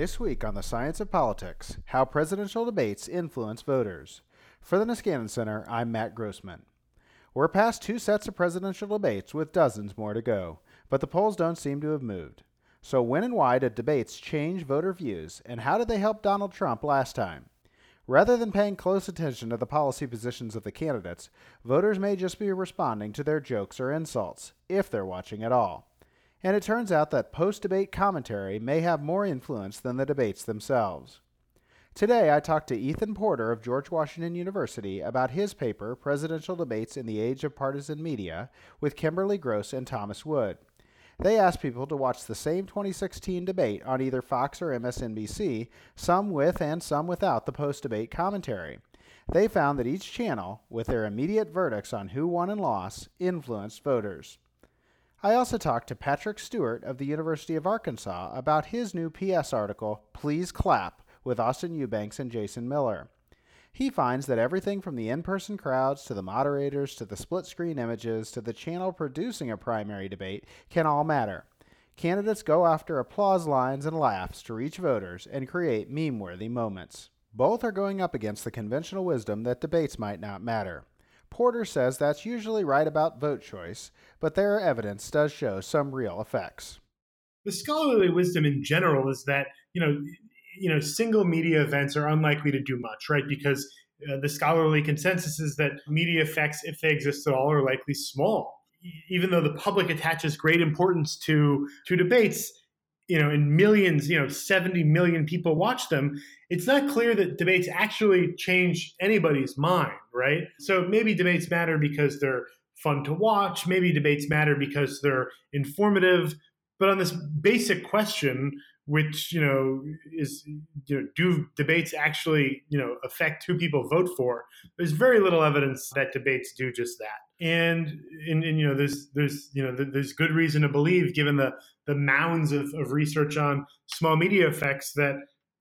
This week on the Science of Politics, how presidential debates influence voters. For the Niskanen Center, I'm Matt Grossmann. We're past two sets of presidential debates with dozens more to go, but the polls don't seem to have moved. So, when and why did debates change voter views, and how did they help Donald Trump last time? Rather than paying close attention to the policy positions of the candidates, voters may just be responding to their jokes or insults, if they're watching at all and it turns out that post debate commentary may have more influence than the debates themselves. Today, I talked to Ethan Porter of George Washington University about his paper, Presidential Debates in the Age of Partisan Media, with Kimberly Gross and Thomas Wood. They asked people to watch the same 2016 debate on either Fox or MSNBC, some with and some without the post debate commentary. They found that each channel, with their immediate verdicts on who won and lost, influenced voters. I also talked to Patrick Stewart of the University of Arkansas about his new PS article, Please Clap, with Austin Eubanks and Jason Miller. He finds that everything from the in person crowds to the moderators to the split screen images to the channel producing a primary debate can all matter. Candidates go after applause lines and laughs to reach voters and create meme worthy moments. Both are going up against the conventional wisdom that debates might not matter. Porter says that's usually right about vote choice, but their evidence does show some real effects. The scholarly wisdom in general is that, you know, you know, single media events are unlikely to do much, right? Because uh, the scholarly consensus is that media effects, if they exist at all, are likely small. Even though the public attaches great importance to to debates, you know, and millions, you know, 70 million people watch them, it's not clear that debates actually change anybody's mind, right? So maybe debates matter because they're fun to watch, maybe debates matter because they're informative, but on this basic question, which you know is you know do debates actually you know affect who people vote for? There's very little evidence that debates do just that. And and, and you know there's there's you know there's good reason to believe given the the mounds of, of research on small media effects that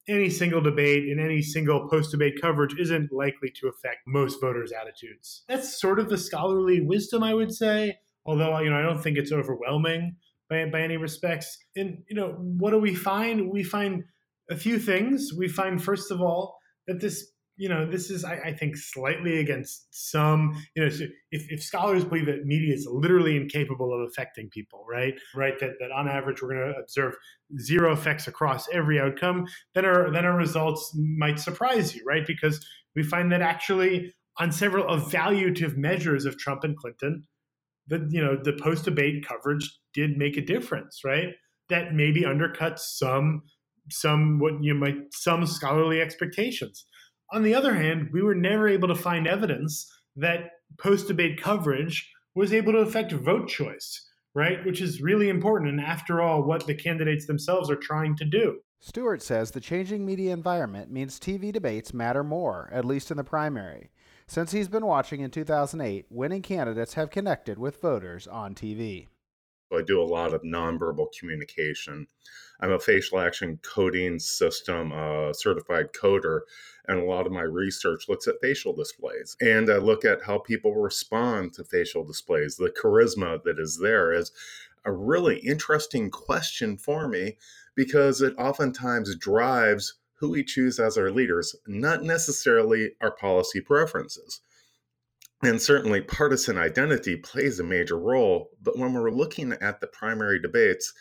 any single debate in any single post debate coverage isn't likely to affect most voters attitudes. That's sort of the scholarly wisdom i would say although you know i don't think it's overwhelming by, by any respects. And you know, what do we find? We find a few things. We find first of all that this you know, this is, I, I, think, slightly against some, you know, if, if scholars believe that media is literally incapable of affecting people, right? Right. That, that on average, we're going to observe zero effects across every outcome, then our, then our results might surprise you, right? Because we find that actually on several evaluative measures of Trump and Clinton, the you know the post debate coverage did make a difference, right? That maybe undercuts some some what you might some scholarly expectations. On the other hand, we were never able to find evidence that post debate coverage was able to affect vote choice, right? Which is really important. And after all, what the candidates themselves are trying to do. Stewart says the changing media environment means TV debates matter more, at least in the primary. Since he's been watching in 2008, winning candidates have connected with voters on TV. I do a lot of nonverbal communication. I'm a facial action coding system uh, certified coder, and a lot of my research looks at facial displays. And I look at how people respond to facial displays. The charisma that is there is a really interesting question for me because it oftentimes drives who we choose as our leaders, not necessarily our policy preferences. And certainly, partisan identity plays a major role. But when we're looking at the primary debates,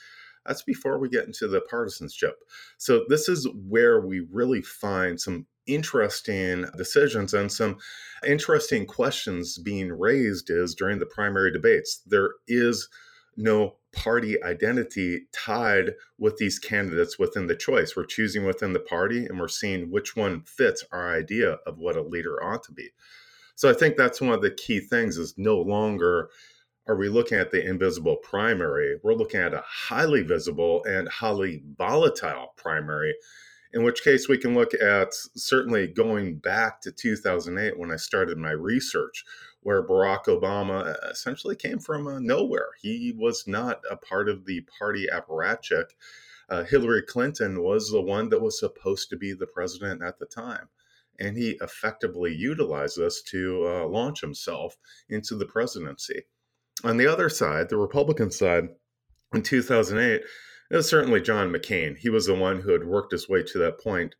that's before we get into the partisanship. So, this is where we really find some interesting decisions and some interesting questions being raised is during the primary debates. There is no party identity tied with these candidates within the choice. We're choosing within the party and we're seeing which one fits our idea of what a leader ought to be. So I think that's one of the key things is no longer are we looking at the invisible primary. We're looking at a highly visible and highly volatile primary, in which case we can look at certainly going back to 2008 when I started my research where Barack Obama uh, essentially came from uh, nowhere. He was not a part of the party apparatchik. Uh, Hillary Clinton was the one that was supposed to be the president at the time. And he effectively utilized this to uh, launch himself into the presidency. On the other side, the Republican side, in 2008, It was certainly John McCain. He was the one who had worked his way to that point.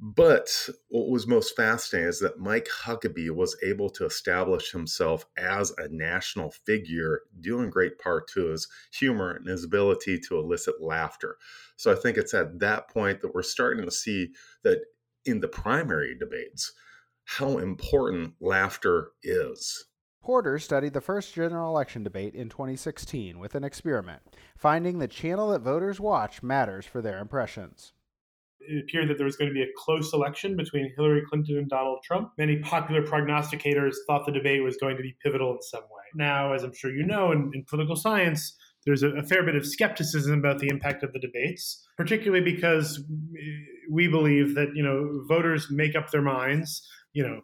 But what was most fascinating is that Mike Huckabee was able to establish himself as a national figure, in great part to his humor and his ability to elicit laughter. So I think it's at that point that we're starting to see that in the primary debates, how important laughter is. Porter studied the first general election debate in 2016 with an experiment, finding the channel that voters watch matters for their impressions it appeared that there was going to be a close election between Hillary Clinton and Donald Trump. Many popular prognosticators thought the debate was going to be pivotal in some way. Now, as I'm sure you know, in, in political science, there's a, a, fair bit of skepticism about the impact of the debates, particularly because we believe that you know voters make up their minds, you know,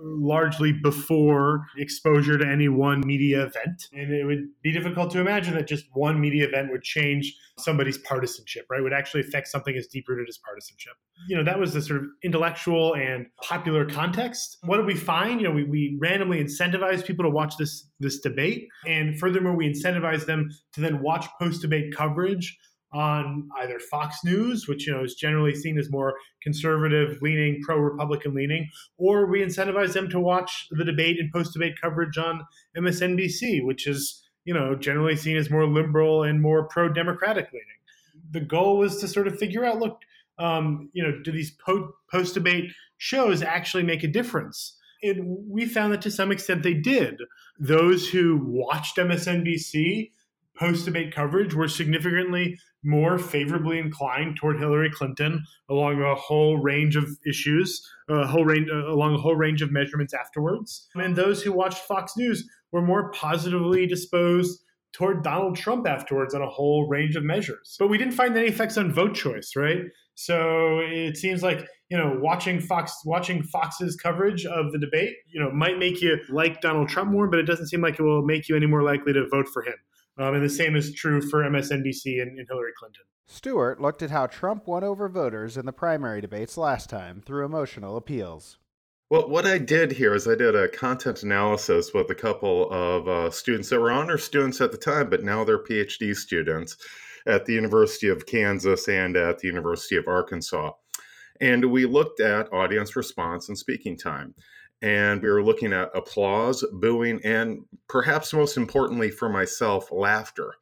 largely before exposure to any one media event. And it would be difficult to imagine that just one media event would change somebody's partisanship, right? Would actually affect something as deep rooted as partisanship. You know, that was the sort of intellectual and popular context. What did we find? You know, we, we randomly incentivized people to watch this this debate. And furthermore, we incentivized them to then watch post-debate coverage on either Fox News, which you know is generally seen as more conservative leaning, pro Republican leaning, or we incentivize them to watch the debate and post debate coverage on MSNBC, which is you know generally seen as more liberal and more pro Democratic leaning. The goal was to sort of figure out, look, um, you know, do these po- post debate shows actually make a difference? And we found that to some extent they did. Those who watched MSNBC post debate coverage were significantly more favorably inclined toward Hillary Clinton along a whole range of issues, a whole range uh, along a whole range of measurements afterwards. And those who watched Fox News were more positively disposed toward Donald Trump afterwards on a whole range of measures. But we didn't find any effects on vote choice, right? So it seems like you know watching Fox watching Fox's coverage of the debate, you know, might make you like Donald Trump more, but it doesn't seem like it will make you any more likely to vote for him. Um, and the same is true for MSNBC and, and Hillary Clinton. Stewart looked at how Trump won over voters in the primary debates last time through emotional appeals. Well, what I did here is I did a content analysis with a couple of uh, students that were honor students at the time, but now they're PhD students at the University of Kansas and at the University of Arkansas. And we looked at audience response and speaking time and we were looking at applause, booing, and perhaps most importantly for myself, laughter.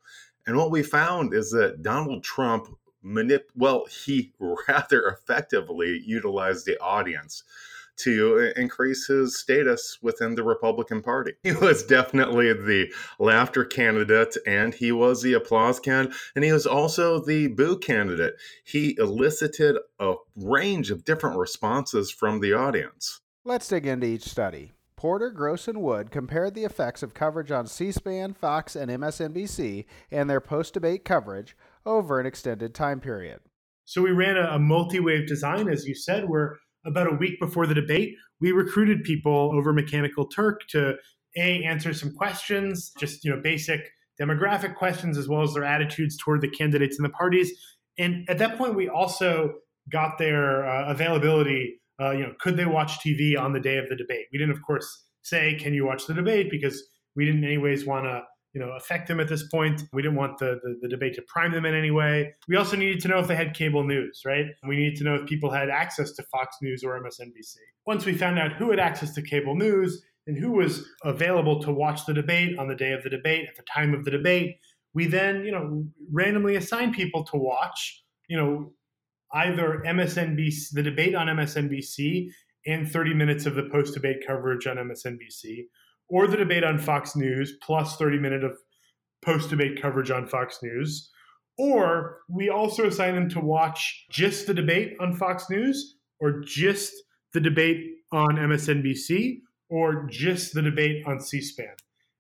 And what we found is that Donald Trump manip well, he rather effectively utilized the audience to increase his status within the Republican Party. He was definitely the laughter candidate and he was the applause candidate and he was also the boo candidate. He elicited a range of different responses from the audience. Let's dig into each study. Porter, Gross, and Wood compared the effects of coverage on C SPAN, Fox, and MSNBC and their post debate coverage over an extended time period. So we ran a, a multi wave design, as you said, where about a week before the debate, we recruited people over Mechanical Turk to A, answer some questions, just you know, basic demographic questions, as well as their attitudes toward the candidates and the parties. And at that point, we also got their uh, availability uh, you know, could they watch TV on the day of the debate? We didn't, of course, say, can you watch the debate? Because we didn't anyways want to, you know, affect them at this point. We didn't want the, the, the, debate to prime them in any way. We also needed to know if they had cable news, right? We needed to know if people had access to Fox News or MSNBC. Once we found out who had access to cable news and who was available to watch the debate on the day of the debate, at the time of the debate, we then, you know, randomly assigned people to watch, you know, either MSNBC, the debate on MSNBC, and 30 minutes of the post debate coverage on MSNBC, or the debate on Fox News plus 30 minutes of post debate coverage on Fox News. Or we also assign them to watch just the debate on Fox News, or just the debate on MSNBC, or just the debate on C SPAN.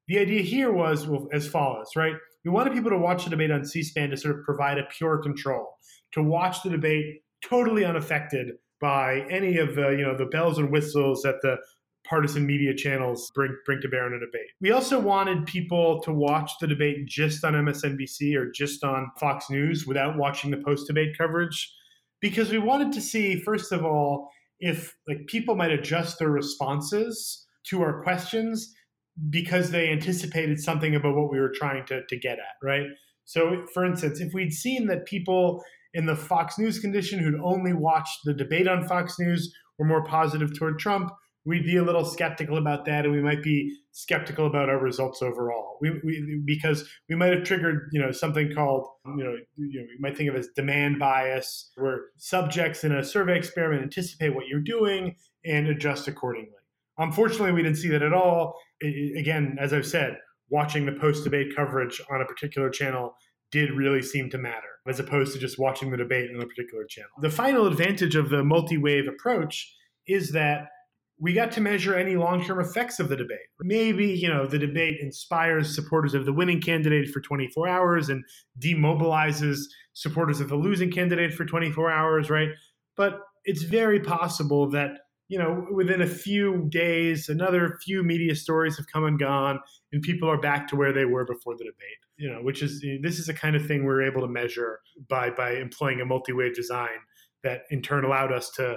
The idea here was well, as follows, right? We wanted people to watch the debate on C SPAN to sort of provide a pure control to watch the debate totally unaffected by any of the you know the bells and whistles that the partisan media channels bring bring to bear in a debate. We also wanted people to watch the debate just on MSNBC or just on Fox News without watching the post debate coverage because we wanted to see first of all if like people might adjust their responses to our questions because they anticipated something about what we were trying to, to get at, right? So, for instance, if we'd seen that people in the Fox News condition who'd only watched the debate on Fox News were more positive toward Trump, we'd be a little skeptical about that, and we might be skeptical about our results overall. We, we because we might have triggered, you know, something called, you know, you know, we might think of as demand bias, where subjects in a survey experiment anticipate what you're doing and adjust accordingly. Unfortunately, we didn't see that at all. Again, as I've said, watching the post debate coverage on a particular channel did really seem to matter as opposed to just watching the debate on a particular channel. The final advantage of the multi wave approach is that we got to measure any long-term effects of the debate. Maybe, you know, the debate inspires supporters of the winning candidate for 24 hours and demobilizes supporters of the losing candidate for 24 hours, right? But it's very possible that, you know, within a few days, another few media stories have come and gone and people are back to where they were before the debate. You know, which is this is the kind of thing we're able to measure by by employing a multi-wave design that in turn allowed us to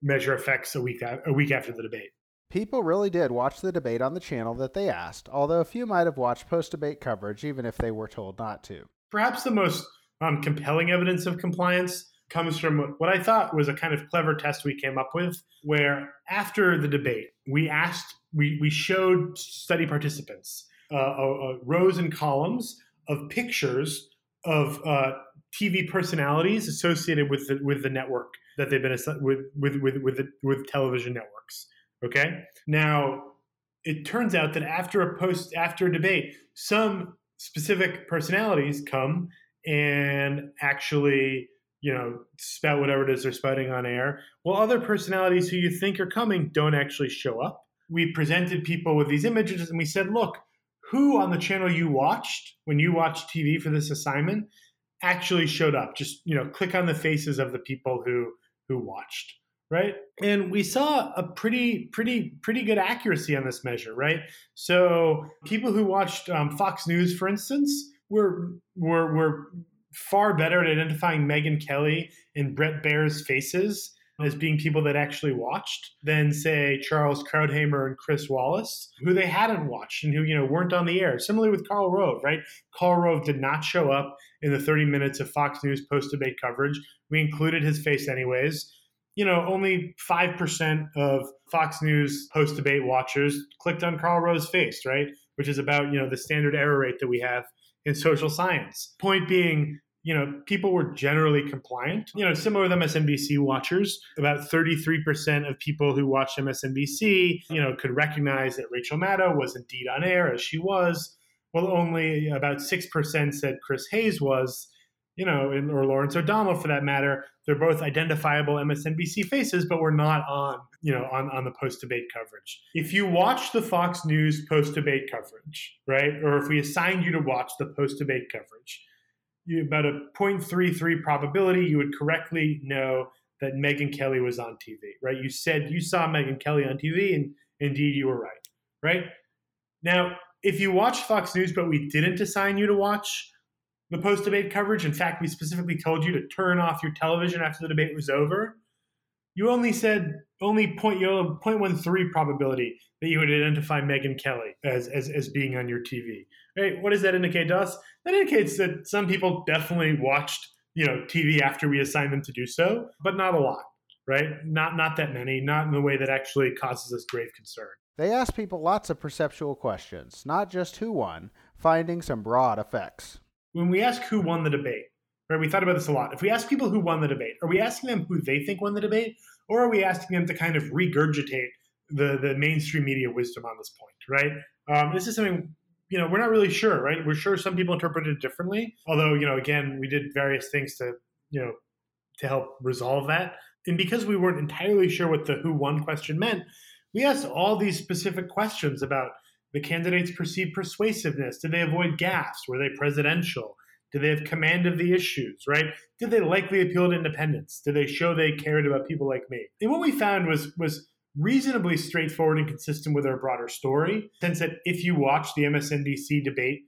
measure effects a week a week after the debate. People really did watch the debate on the channel that they asked, although a few might have watched post debate coverage even if they were told not to. Perhaps the most um, compelling evidence of compliance comes from what I thought was a kind of clever test we came up with, where after the debate, we asked, we, we showed study participants uh, uh, uh rows and columns of pictures of uh, TV personalities associated with the, with the network that they've been with with with with, with television networks. Okay, now it turns out that after a post after a debate, some specific personalities come and actually you know spout whatever it is they're spouting on air. While other personalities who you think are coming don't actually show up. We presented people with these images and we said look who on the channel you watched when you watched tv for this assignment actually showed up? Just you know click on the faces of the people who who watched right? And we saw a pretty pretty pretty good accuracy on this measure right? So people who watched um, fox news for instance were were were far better at identifying megyn kelly and bret baier's faces as being people that actually watched than say Charles Krauthammer and Chris Wallace, who they hadn't watched and who you know weren't on the air. Similarly with Karl Rove, right? Karl Rove did not show up in the 30 minutes of Fox News post debate coverage. We included his face anyways. You know, only 5% of Fox News post debate watchers clicked on Karl Rove's face, right? Which is about, you know, the standard error rate that we have in social science. Point being, you know, people were generally compliant. You know, similar with MSNBC watchers, about 33% of people who watched MSNBC, you know, could recognize that Rachel Maddow was indeed on air as she was. Well, only about 6% said Chris Hayes was, you know, or Lawrence O'Donnell for that matter. They're both identifiable MSNBC faces, but we're not on, you know, on, on the post debate coverage. If you watch the Fox News post debate coverage, right, or if we assigned you to watch the post debate coverage, you, about a 0.33 probability you would correctly know that Megyn Kelly was on TV, right? You said you saw Megyn Kelly on TV, and indeed you were right, right? Now, if you watched Fox News, but we didn't assign you to watch the post debate coverage, in fact, we specifically told you to turn off your television after the debate was over, you only said only point you know, 0.13 probability that you would identify Megyn Kelly as, as, as being on your TV. Right? What does that indicate to us? That indicates that some people definitely watched you know TV after we assigned them to do so, but not a lot, right? Not not that many, not in the way that actually causes us grave concern. They asked people lots of perceptual questions, not just who won, finding some broad effects. When we ask who won the debate, right, we thought about this a lot. If we ask people who won the debate, are we asking them who they think won the debate, or are we asking them to kind of regurgitate the the mainstream media wisdom on this point, right? Um, this is something you know we're not really sure, right? We're sure some people interpreted it differently. Although you know, again, we did various things to you know to help resolve that. And because we weren't entirely sure what the who won question meant, we asked all these specific questions about the candidates' perceived persuasiveness. Did they avoid gaffes? Were they presidential? Did they have command of the issues, right? Did they likely appeal to independents? Did they show they cared about people like me? And what we found was was reasonably straightforward and consistent with our broader story. Since that if you watch the MSNBC debate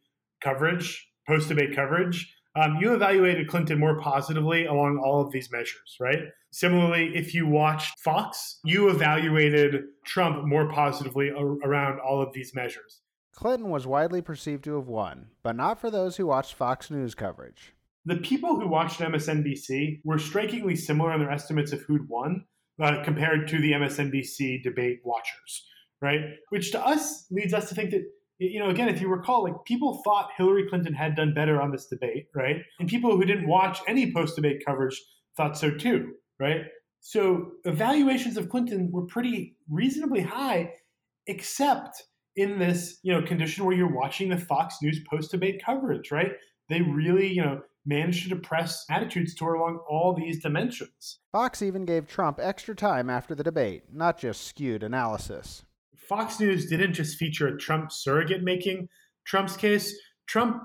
coverage, post debate coverage, um, you evaluated Clinton more positively along all of these measures, right? Similarly, if you watched Fox, you evaluated Trump more positively around all of these measures. Clinton was widely perceived to have won, but not for those who watched Fox News coverage. The people who watched MSNBC were strikingly similar in their estimates of who'd won uh, compared to the MSNBC debate watchers, right? Which to us leads us to think that you know, again, if you recall, like people thought Hillary Clinton had done better on this debate, right? And people who didn't watch any post debate coverage thought so too, right? So evaluations of Clinton were pretty reasonably high, except in this, you know, condition where you're watching the Fox News post debate coverage, right? They really, you know, managed to depress attitudes toward along all these dimensions. Fox even gave Trump extra time after the debate, not just skewed analysis. Fox News didn't just feature a Trump surrogate making Trump's case. Trump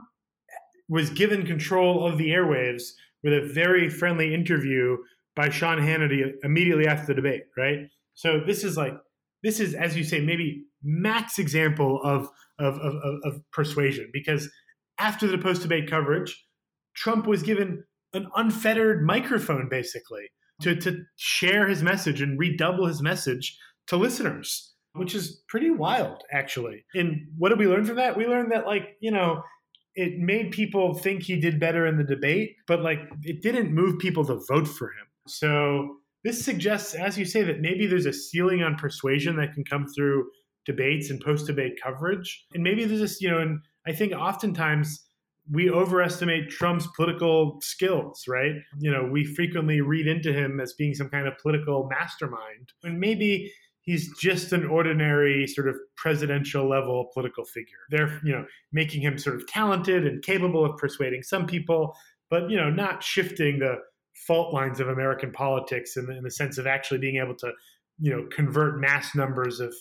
was given control of the airwaves with a very friendly interview by Sean Hannity immediately after the debate, right? So this is like this is, as you say, maybe max example of of, of, of persuasion because after the post debate coverage, Trump was given an unfettered microphone basically to, to share his message and redouble his message to listeners, which is pretty wild, actually. And what did we learn from that? We learned that, like, you know, it made people think he did better in the debate, but like it didn't move people to vote for him. So this suggests, as you say, that maybe there's a ceiling on persuasion that can come through debates and post debate coverage. And maybe there's this, you know, and I think oftentimes we overestimate Trump's political skills, right? You know, we frequently read into him as being some kind of political mastermind. And maybe he's just an ordinary sort of presidential level political figure. They're, you know, making him sort of talented and capable of persuading some people, but, you know, not shifting the fault lines of American politics in the, in the sense of actually being able to, you know, convert mass numbers of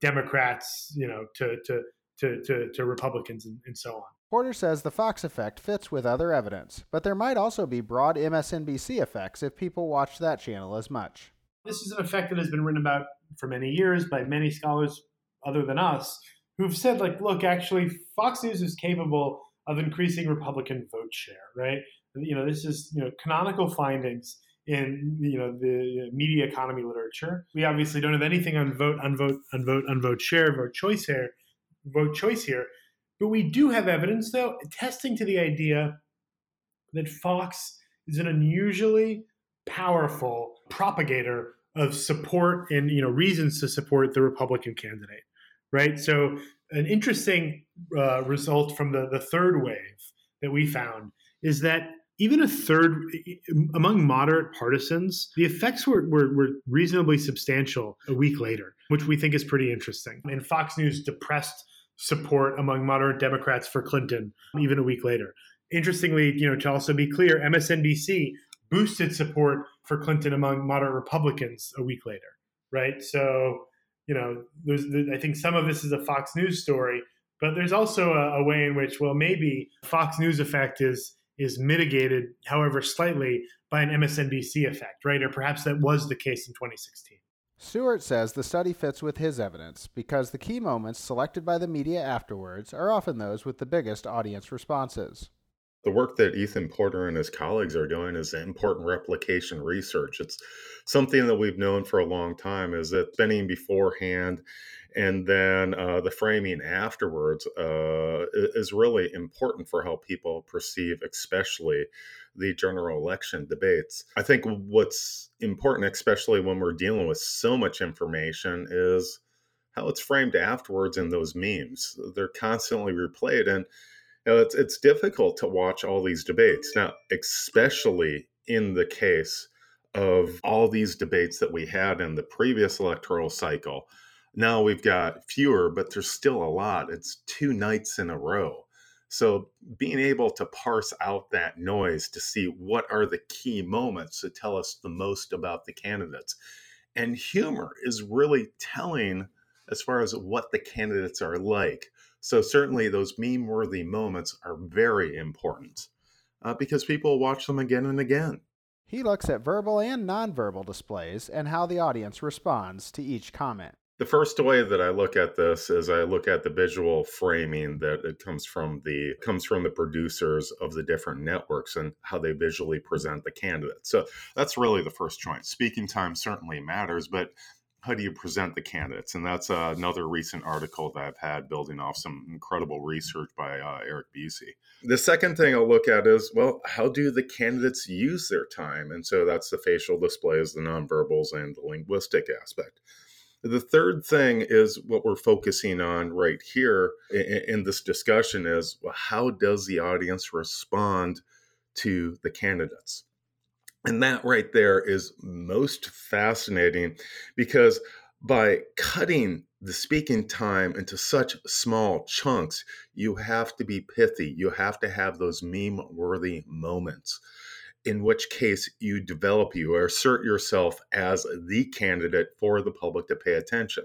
Democrats, you know, to, to, to, to, to Republicans and, and so on. Porter says the Fox effect fits with other evidence, but there might also be broad MSNBC effects if people watch that channel as much. This is an effect that has been written about for many years by many scholars other than us who've said, like, look, actually, Fox News is capable of increasing Republican vote share, right? You know, this is, you know, canonical findings in you know the media economy literature. We obviously don't have anything on vote, unvote, unvote, on vote, on vote share, vote choice here, vote choice here. But we do have evidence, though, attesting to the idea that Fox is an unusually powerful propagator of support and you know reasons to support the Republican candidate, right? So an interesting uh, result from the the third wave that we found is that even a third among moderate partisans, the effects were, were, were, reasonably substantial a week later, which we think is pretty interesting. And Fox News depressed support among moderate Democrats for Clinton even a week later. Interestingly, you know, to also be clear, MSNBC boosted support for Clinton among moderate Republicans a week later, right? So, you know, there's, I think some of this is a Fox News story, but there's also a, a way in which, well, maybe Fox News effect is is mitigated, however slightly, by an MSNBC effect, right? Or perhaps that was the case in 2016. Stewart says the study fits with his evidence because the key moments selected by the media afterwards are often those with the biggest audience responses. The work that Ethan Porter and his colleagues are doing is important replication research. It's something that we've known for a long time is that spending beforehand and then uh, the framing afterwards uh, is really important for how people perceive, especially the general election debates. I think what's important, especially when we're dealing with so much information, is how it's framed afterwards in those memes. They're constantly replayed, and you know, it's it's difficult to watch all these debates now, especially in the case of all these debates that we had in the previous electoral cycle. Now we've got fewer, but there's still a lot. It's two nights in a row. So being able to parse out that noise to see what are the key moments to tell us the most about the candidates. And humor is really telling as far as what the candidates are like. So certainly those meme worthy moments are very important uh, because people watch them again and again. He looks at verbal and nonverbal displays and how the audience responds to each comment the first way that I look at this is I look at the visual framing that it comes from the comes from the producers of the different networks and how they visually present the candidate. So that's really the first choice. Speaking time certainly matters, but how do you present the candidates? And that's uh, another recent article that I've had building off some incredible research by uh, Erik Bucy. The second thing I'll look at is, well, how do the candidates use their time? And so that's the facial displays, the nonverbals, and the linguistic aspect. The third thing is what we're focusing on right here in, in this discussion is how does the audience respond to the candidates? And that right there is most fascinating because by cutting the speaking time into such small chunks, you have to be pithy. You have to have those meme worthy moments, in which case you develop, you or assert yourself as the candidate for the public to pay attention.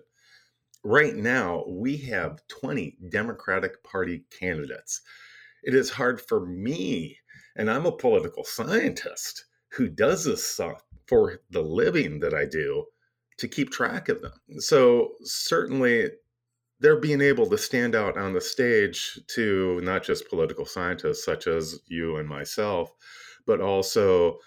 Right now, we have 20 Democratic Party candidates. It is hard for me, and I'm a political scientist who does this stuff for the living that I do to keep track of them. So certainly they're being able to stand out on the stage to not just political scientists such as you and myself, but also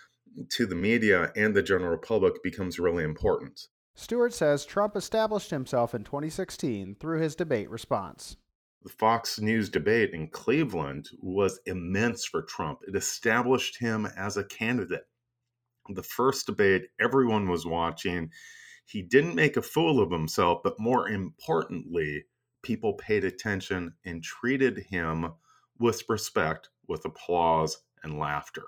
to the media and the general public becomes really important. Stewart says Trump established himself in 2016 through his debate response. The Fox News debate in Cleveland was immense for Trump. It established him as a candidate the first debate everyone was watching. He didn't make a fool of himself, but more importantly, people paid attention and treated him with respect, with applause and laughter.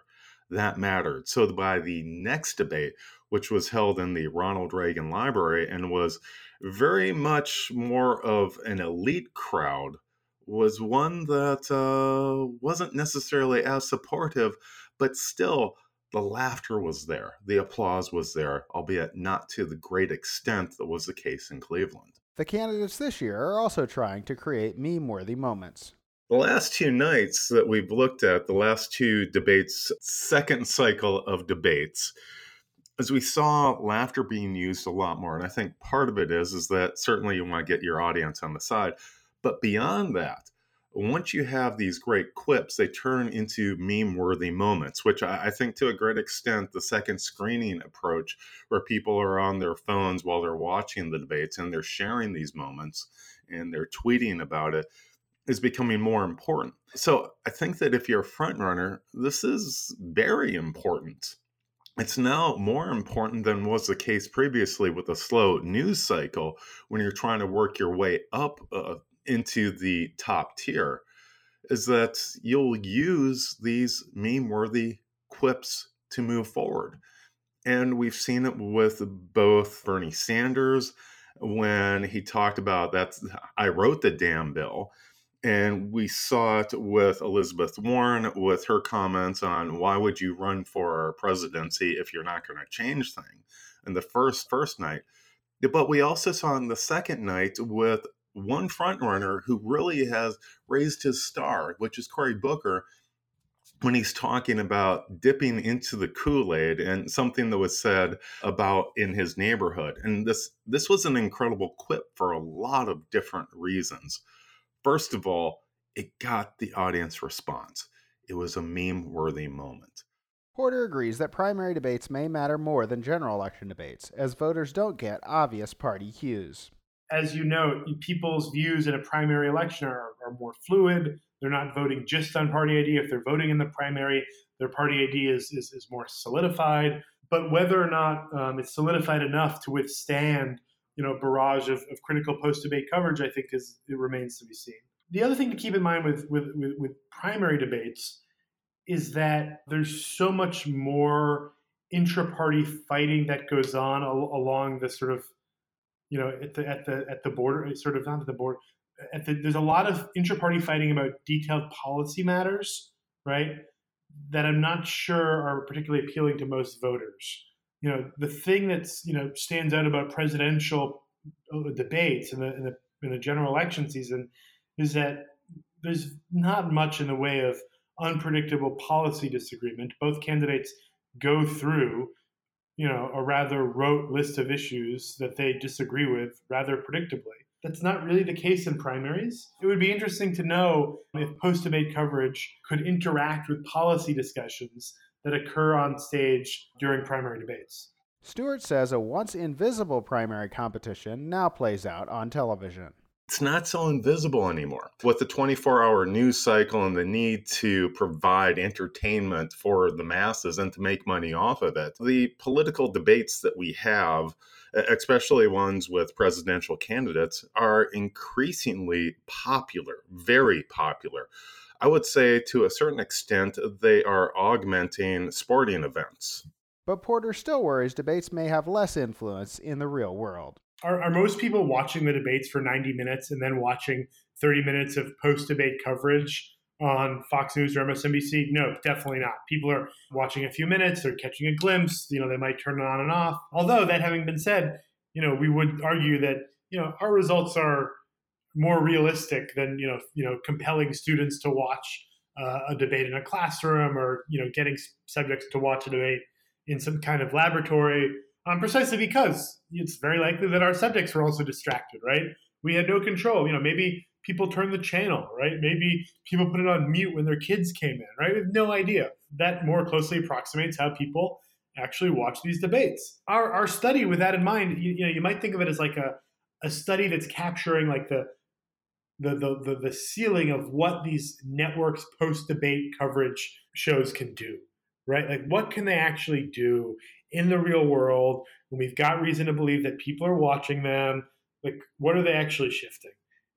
That mattered. So by the next debate, which was held in the Ronald Reagan Library and was very much more of an elite crowd, was one that uh, wasn't necessarily as supportive, but still the laughter was there, the applause was there, albeit not to the great extent that was the case in Cleveland. The candidates this year are also trying to create meme worthy moments. The last two nights that we've looked at, the last two debates, second cycle of debates, as we saw laughter being used a lot more. And I think part of it is is that certainly you want to get your audience on the side. But beyond that, once you have these great quips, they turn into meme worthy moments, which I, I, think to a great extent, the second screening approach, where people are on their phones while they're watching the debates and they're sharing these moments and they're tweeting about it, is becoming more important. So I think that if you're a front runner, this is very important. It's now more important than was the case previously with a slow news cycle when you're trying to work your way up uh, into the top tier is that you'll use these meme worthy quips to move forward. And we've seen it with both Bernie Sanders when he talked about that I wrote the damn bill. And we saw it with Elizabeth Warren with her comments on why would you run for presidency if you're not going to change things in the first first night. But we also saw in the second night with one front runner who really has raised his star, which is Cory Booker, when he's talking about dipping into the Kool-Aid and something that was said about in his neighborhood. And this this was an incredible quip for a lot of different reasons. First of all, it got the audience response. It was a meme-worthy moment. Porter agrees that primary debates may matter more than general election debates, as voters don't get obvious party cues as you know, people's views in a primary election are, are more fluid. They're not voting just on party ID. If they're voting in the primary, their party ID is, is, is more solidified. But whether or not um, it's solidified enough to withstand, you know, barrage of, of critical post-debate coverage, I think is it remains to be seen. The other thing to keep in mind with, with, with, with primary debates is that there's so much more intra-party fighting that goes on al- along the sort of you know, at the at the at the border, eh, sort of not at the border. At the, there's a lot of intra-party fighting about detailed policy matters, right? That I'm not sure are particularly appealing to most voters. You know, the thing that's you know stands out about presidential uh, debates in the the, the general election season is that there's not much in the way of unpredictable policy disagreement. Both candidates go through you know, a rather rote list of issues that they disagree with rather predictably. That's not really the case in primaries. It would be interesting to know if post debate coverage could interact with policy discussions that occur on stage during primary debates. Stewart says a once invisible primary competition now plays out on television. It's not so invisible anymore. With the 24 hour news cycle and the need to provide entertainment for the masses and to make money off of it, the political debates that we have, especially ones with presidential candidates, are increasingly popular, very popular. I would say to a certain extent, they are augmenting sporting events. But Porter still worries debates may have less influence in the real world. Are, are most people watching the debates for 90 minutes and then watching 30 minutes of post debate coverage on Fox News or MSNBC? No, definitely not. People are watching a few minutes, they're catching a glimpse, you know, they might turn it on and off. Although, that having been said, you know, we would argue that, you know, our results are more realistic than, you know, you know, compelling students to watch uh, a debate in a classroom or, you know, getting subjects to watch a debate in some kind of laboratory um, precisely because it's very likely that our subjects were also distracted, right? We had no control. You know, maybe people turned the channel, right? Maybe people put it on mute when their kids came in, right? We have no idea. That more closely approximates how people actually watch these debates. Our, our study, with that in mind, you, you know, you might think of it as like a, a study that's capturing like the the, the the the ceiling of what these networks post debate coverage shows can do right? Like what can they actually do in the real world when we've got reason to believe that people are watching them? Like what are they actually shifting?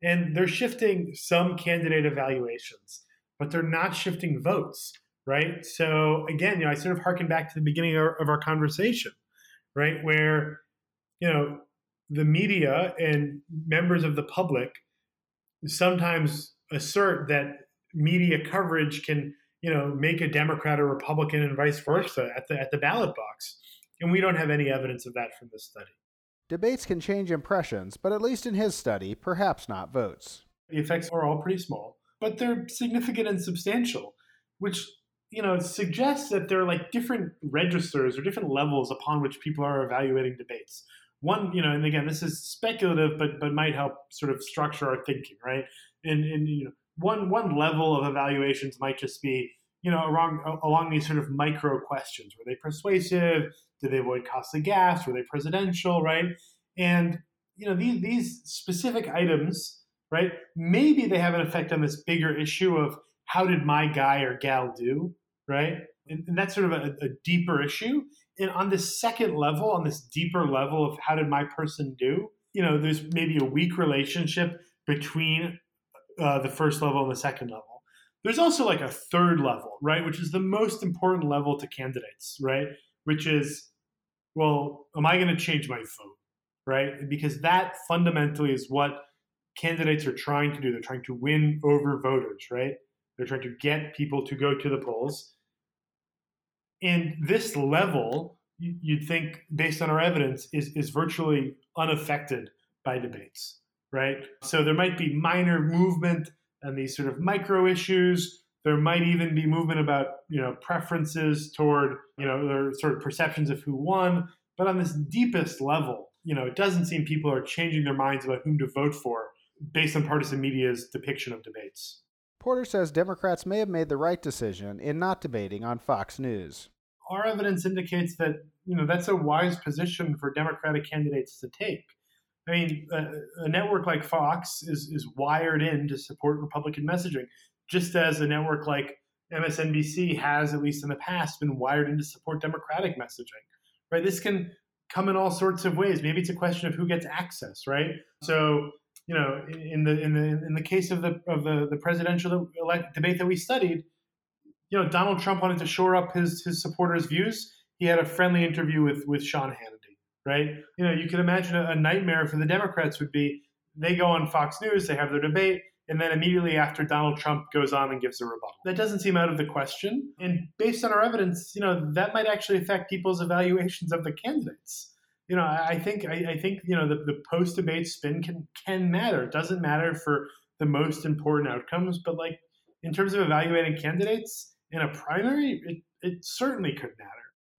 And they're shifting some candidate evaluations but they're not shifting votes right? So again you know i sort of harken back to the beginning of our, of our conversation right? Where you know the media and members of the public sometimes assert that media coverage can you know make a democrat or republican and vice versa at the at the ballot box and we don't have any evidence of that from this study. Debates can change impressions, but at least in his study, perhaps not votes. The effects are all pretty small, but they're significant and substantial, which you know suggests that there are like different registers or different levels upon which people are evaluating debates. One, you know, and again, this is speculative, but but might help sort of structure our thinking, right? And and you know, one one level of evaluations might just be you know along along these sort of micro questions: were they persuasive? Did they avoid costly gas? Were they presidential? Right? And you know these these specific items, right? Maybe they have an effect on this bigger issue of how did my guy or gal do, right? And, and that's sort of a, a deeper issue. And on this second level, on this deeper level of how did my person do, you know, there's maybe a weak relationship between uh, the first level and the second level. There's also like a third level, right, which is the most important level to candidates, right? which is, well, am I going to change my vote? Right? Because that fundamentally is what candidates are trying to do. They're trying to win over voters, right? They're trying to get people to go to the polls. And this level, you'd think, based on our evidence, is, is virtually unaffected by debates, right? So there might be minor movement and these sort of micro issues, there might even be movement about you know preferences toward you know their sort of perceptions of who won. But on this deepest level, you know, it doesn't seem people are changing their minds about whom to vote for based on partisan media's depiction of debates. Porter says Democrats may have made the right decision in not debating on Fox News. Our evidence indicates that you know that's a wise position for Democratic candidates to take. I mean, a, a network like Fox is is wired in to support Republican messaging just as a network like MSNBC has, at least in the past, been wired in to support Democratic messaging, right? This can come in all sorts of ways. Maybe it's a question of who gets access, right? So, you know, in the in the in the case of the of the the presidential debate that we studied, you know, Donald Trump wanted to shore up his his supporters' views. He had a friendly interview with with Sean Hannity, right? You know, you can imagine a nightmare for the Democrats would be they go on Fox News, they have their debate, and then immediately after Donald Trump goes on and gives a rebuttal. That doesn't seem out of the question. And based on our evidence, you know, that might actually affect people's evaluations of the candidates. You know, I think I, I think you know the, the post debate spin can can matter. It doesn't matter for the most important outcomes, but like in terms of evaluating candidates in a primary, it, it certainly could matter.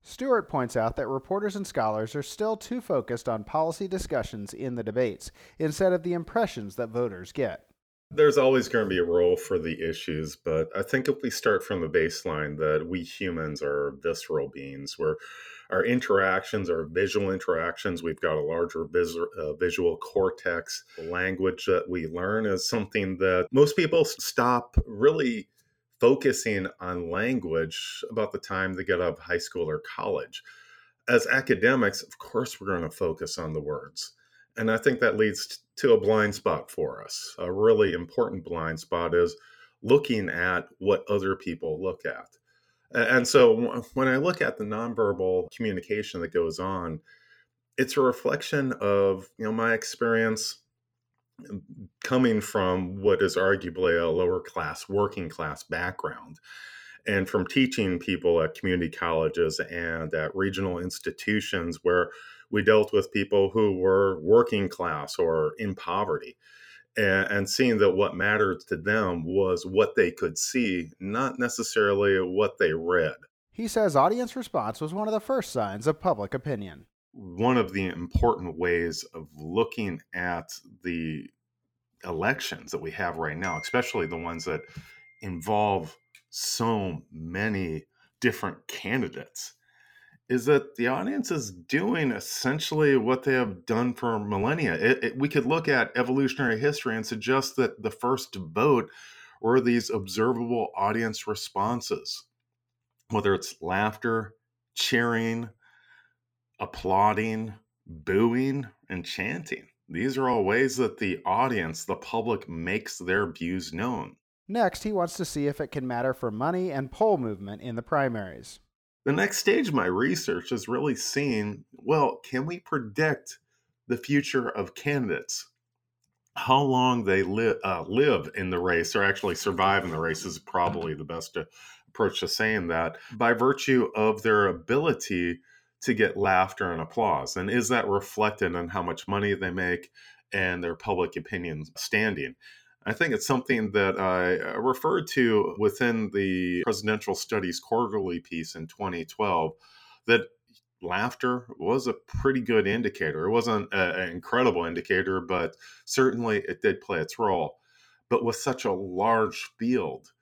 Stewart points out that reporters and scholars are still too focused on policy discussions in the debates instead of the impressions that voters get. There's always going to be a role for the issues, but I think if we start from the baseline that we humans are visceral beings, where our interactions our visual interactions, we've got a larger vis- uh, visual cortex. Language that we learn is something that most people stop really focusing on language about the time they get out of high school or college. As academics, of course, we're going to focus on the words and I think that leads to a blind spot for us. A really important blind spot is looking at what other people look at. And so when I look at the nonverbal communication that goes on, it's a reflection of you know my experience um, coming from what is arguably a lower class working class background and from teaching people at community colleges and at regional institutions where we dealt with people who were working class or in poverty and, and, seeing that what mattered to them was what they could see, not necessarily what they read. He says audience response was one of the first signs of public opinion. One of the important ways of looking at the elections that we have right now, especially the ones that involve so many different candidates, is that the audience is doing essentially what they have done for millennia. It, it, we could look at evolutionary history and suggest that the first vote were these observable audience responses, whether it's laughter, cheering, applauding, booing, and chanting. These are all ways that the audience, the public, makes their views known. Next, he wants to see if it can matter for money and poll movement in the primaries the next stage of my research is really seeing well, can we predict the future of candidates? How long they li- uh, live in the race or actually survive in the race is probably the best approach to saying that by virtue of their ability to get laughter and applause. And is that reflected in how much money they make and their public opinion standing? I think it's something that I uh, referred to within the Presidential Studies quarterly piece in 2012 that laughter was a pretty good indicator. It wasn't an incredible indicator, but certainly it did play its role. But with such a large field,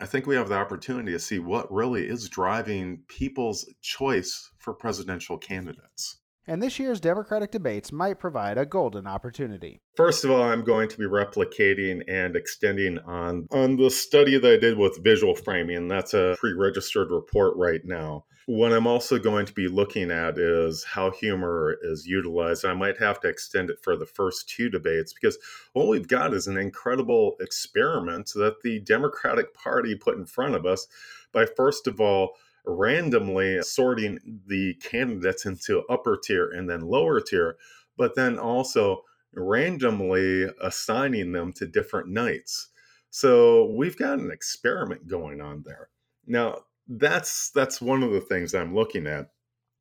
I think we have the opportunity to see what really is driving people's choice for presidential candidates and this year's Democratic debates might provide a golden opportunity. First of all, I'm going to be replicating and extending on on the study that I did with visual framing. That's a pre-registered report right now. What I'm also going to be looking at is how humor is utilized. I might have to extend it for the first two debates because what we've got is an incredible experiment that the Democratic Party put in front of us by first of all randomly sorting the candidates into upper tier and then lower tier, but then also randomly assigning them to different nights. So we've got an experiment going on there. Now, that's that's one of the things I'm looking at.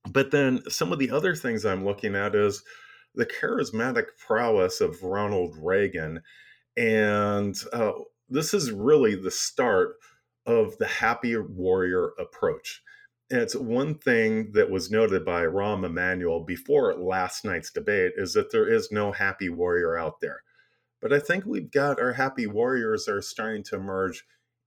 But then some of the other things I'm looking at is the charismatic prowess of Ronald Reagan. And uh, this is really the start of the happy warrior approach. And it's one thing that was noted by Rahm Emanuel before last night's debate is that there is no happy warrior out there. But I think we've got our happy warriors are starting to emerge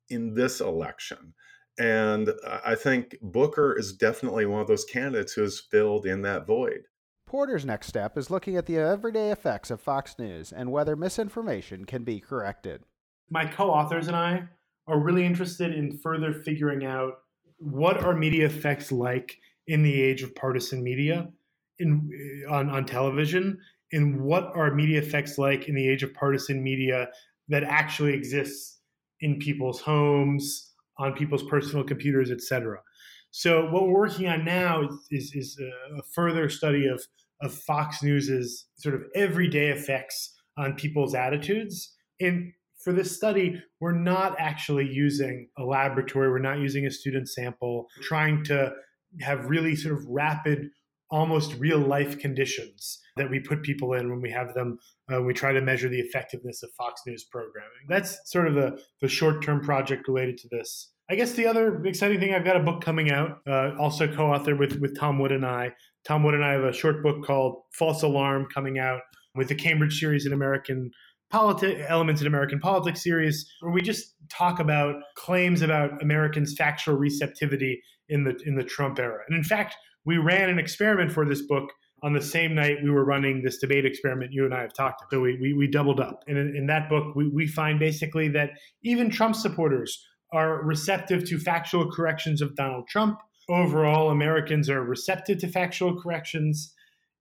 in this election. And I think Booker is definitely one of those candidates who has filled in that void. Porter's next step is looking at the everyday effects of Fox News and whether misinformation can be corrected. My co authors and I are really interested in further figuring out what are media effects like in the age of partisan media in on, on television and what are media effects like in the age of partisan media that actually exists in people's homes on people's personal computers etc so what we're working on now is, is, is a further study of, of fox news's sort of everyday effects on people's attitudes and for this study, we're not actually using a laboratory, we're not using a student sample, trying to have really sort of rapid, almost real life conditions that we put people in when we have them, uh, we try to measure the effectiveness of Fox News programming. That's sort of the, the short term project related to this. I guess the other exciting thing, I've got a book coming out, uh, also co authored with, with Tom Wood and I. Tom Wood and I have a short book called False Alarm coming out with the Cambridge series in American Elements in American Politics series, where we just talk about claims about Americans' factual receptivity in the in the Trump era. And in fact, we ran an experiment for this book on the same night we were running this debate experiment you and I have talked about. So we, we, we doubled up. And in, in that book, we, we find basically that even Trump supporters are receptive to factual corrections of Donald Trump. Overall, Americans are receptive to factual corrections.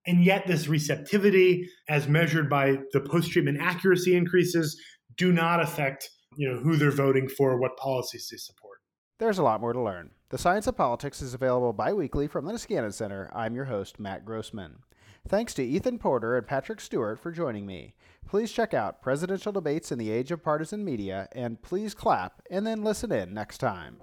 And yet, this receptivity, as measured by the post treatment accuracy increases, do not affect you know, who they're voting for, what policies they support. There's a lot more to learn. The Science of Politics is available bi weekly from the Niskanen Center. I'm your host, Matt Grossmann. Thanks to Ethan Porter and Patrick Stewart for joining me. Please check out Presidential Debates in the Age of Partisan Media and please clap and then listen in next time.